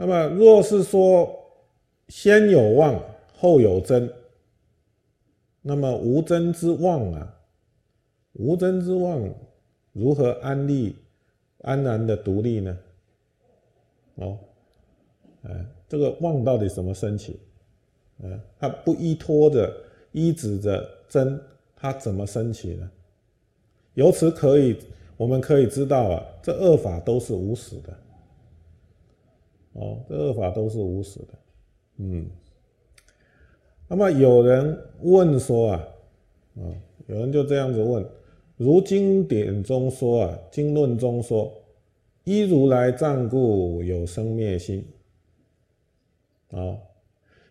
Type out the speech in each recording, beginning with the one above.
那么若是说先有妄后有真，那么无真之妄啊，无真之妄如何安立安然的独立呢？哦，哎，这个妄到底什么升起？嗯，它不依托着依止着真，它怎么升起呢？由此可以，我们可以知道啊，这恶法都是无始的。哦，这恶法都是无始的。嗯，那么有人问说啊，啊，有人就这样子问：如经典中说啊，经论中说，依如来藏故有生灭心。啊。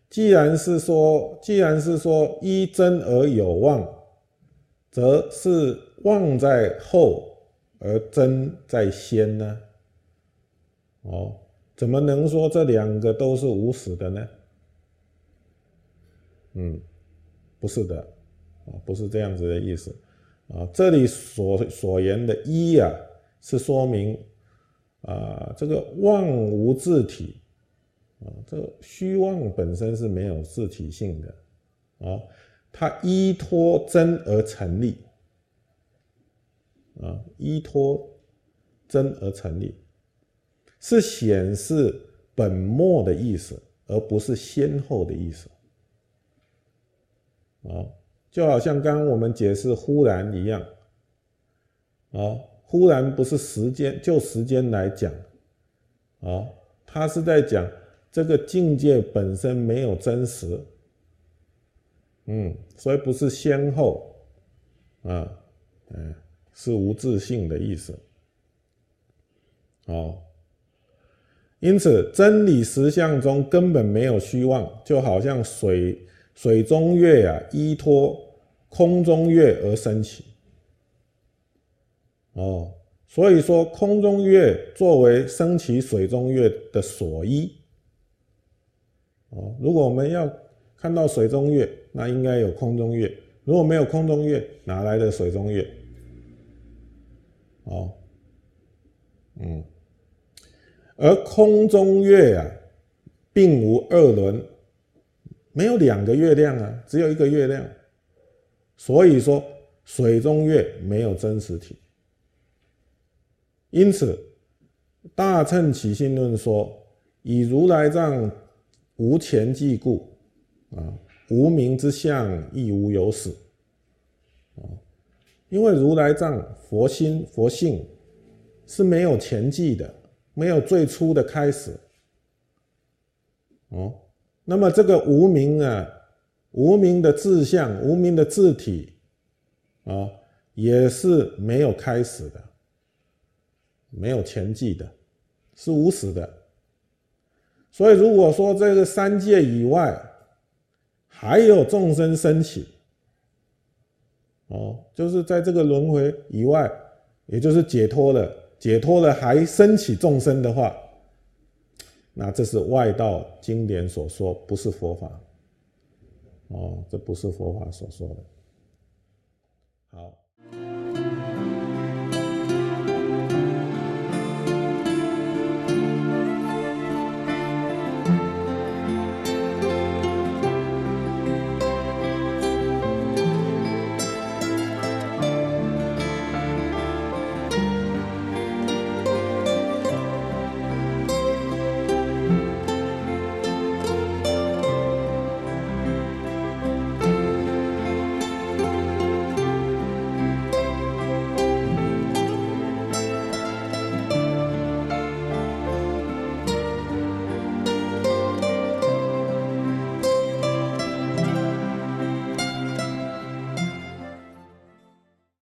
既然是说，既然是说依真而有妄，则是妄在后而真在先呢？哦，怎么能说这两个都是无始的呢？嗯，不是的，啊，不是这样子的意思，啊，这里所所言的一啊，是说明啊，这个妄无自体。啊，这虚妄本身是没有自体性的，啊，它依托真而成立，啊，依托真而成立，是显示本末的意思，而不是先后的意思，啊，就好像刚刚我们解释忽然一样，啊，忽然不是时间，就时间来讲，啊，他是在讲。这个境界本身没有真实，嗯，所以不是先后，啊，嗯，是无自性的意思，哦，因此真理实相中根本没有虚妄，就好像水水中月呀，依托空中月而升起，哦，所以说空中月作为升起水中月的所依。哦，如果我们要看到水中月，那应该有空中月。如果没有空中月，哪来的水中月？哦，而空中月啊，并无二轮，没有两个月亮啊，只有一个月亮。所以说，水中月没有真实体。因此，《大乘起信论》说，以如来藏。无前际故，啊，无名之相亦无有始，啊，因为如来藏佛心佛性是没有前际的，没有最初的开始，哦，那么这个无名啊，无名的志相，无名的字体，啊，也是没有开始的，没有前际的，是无始的。所以，如果说这个三界以外还有众生升起，哦，就是在这个轮回以外，也就是解脱了，解脱了还升起众生的话那这是外道经典所说不是佛法。哦这不是佛法所说的。好。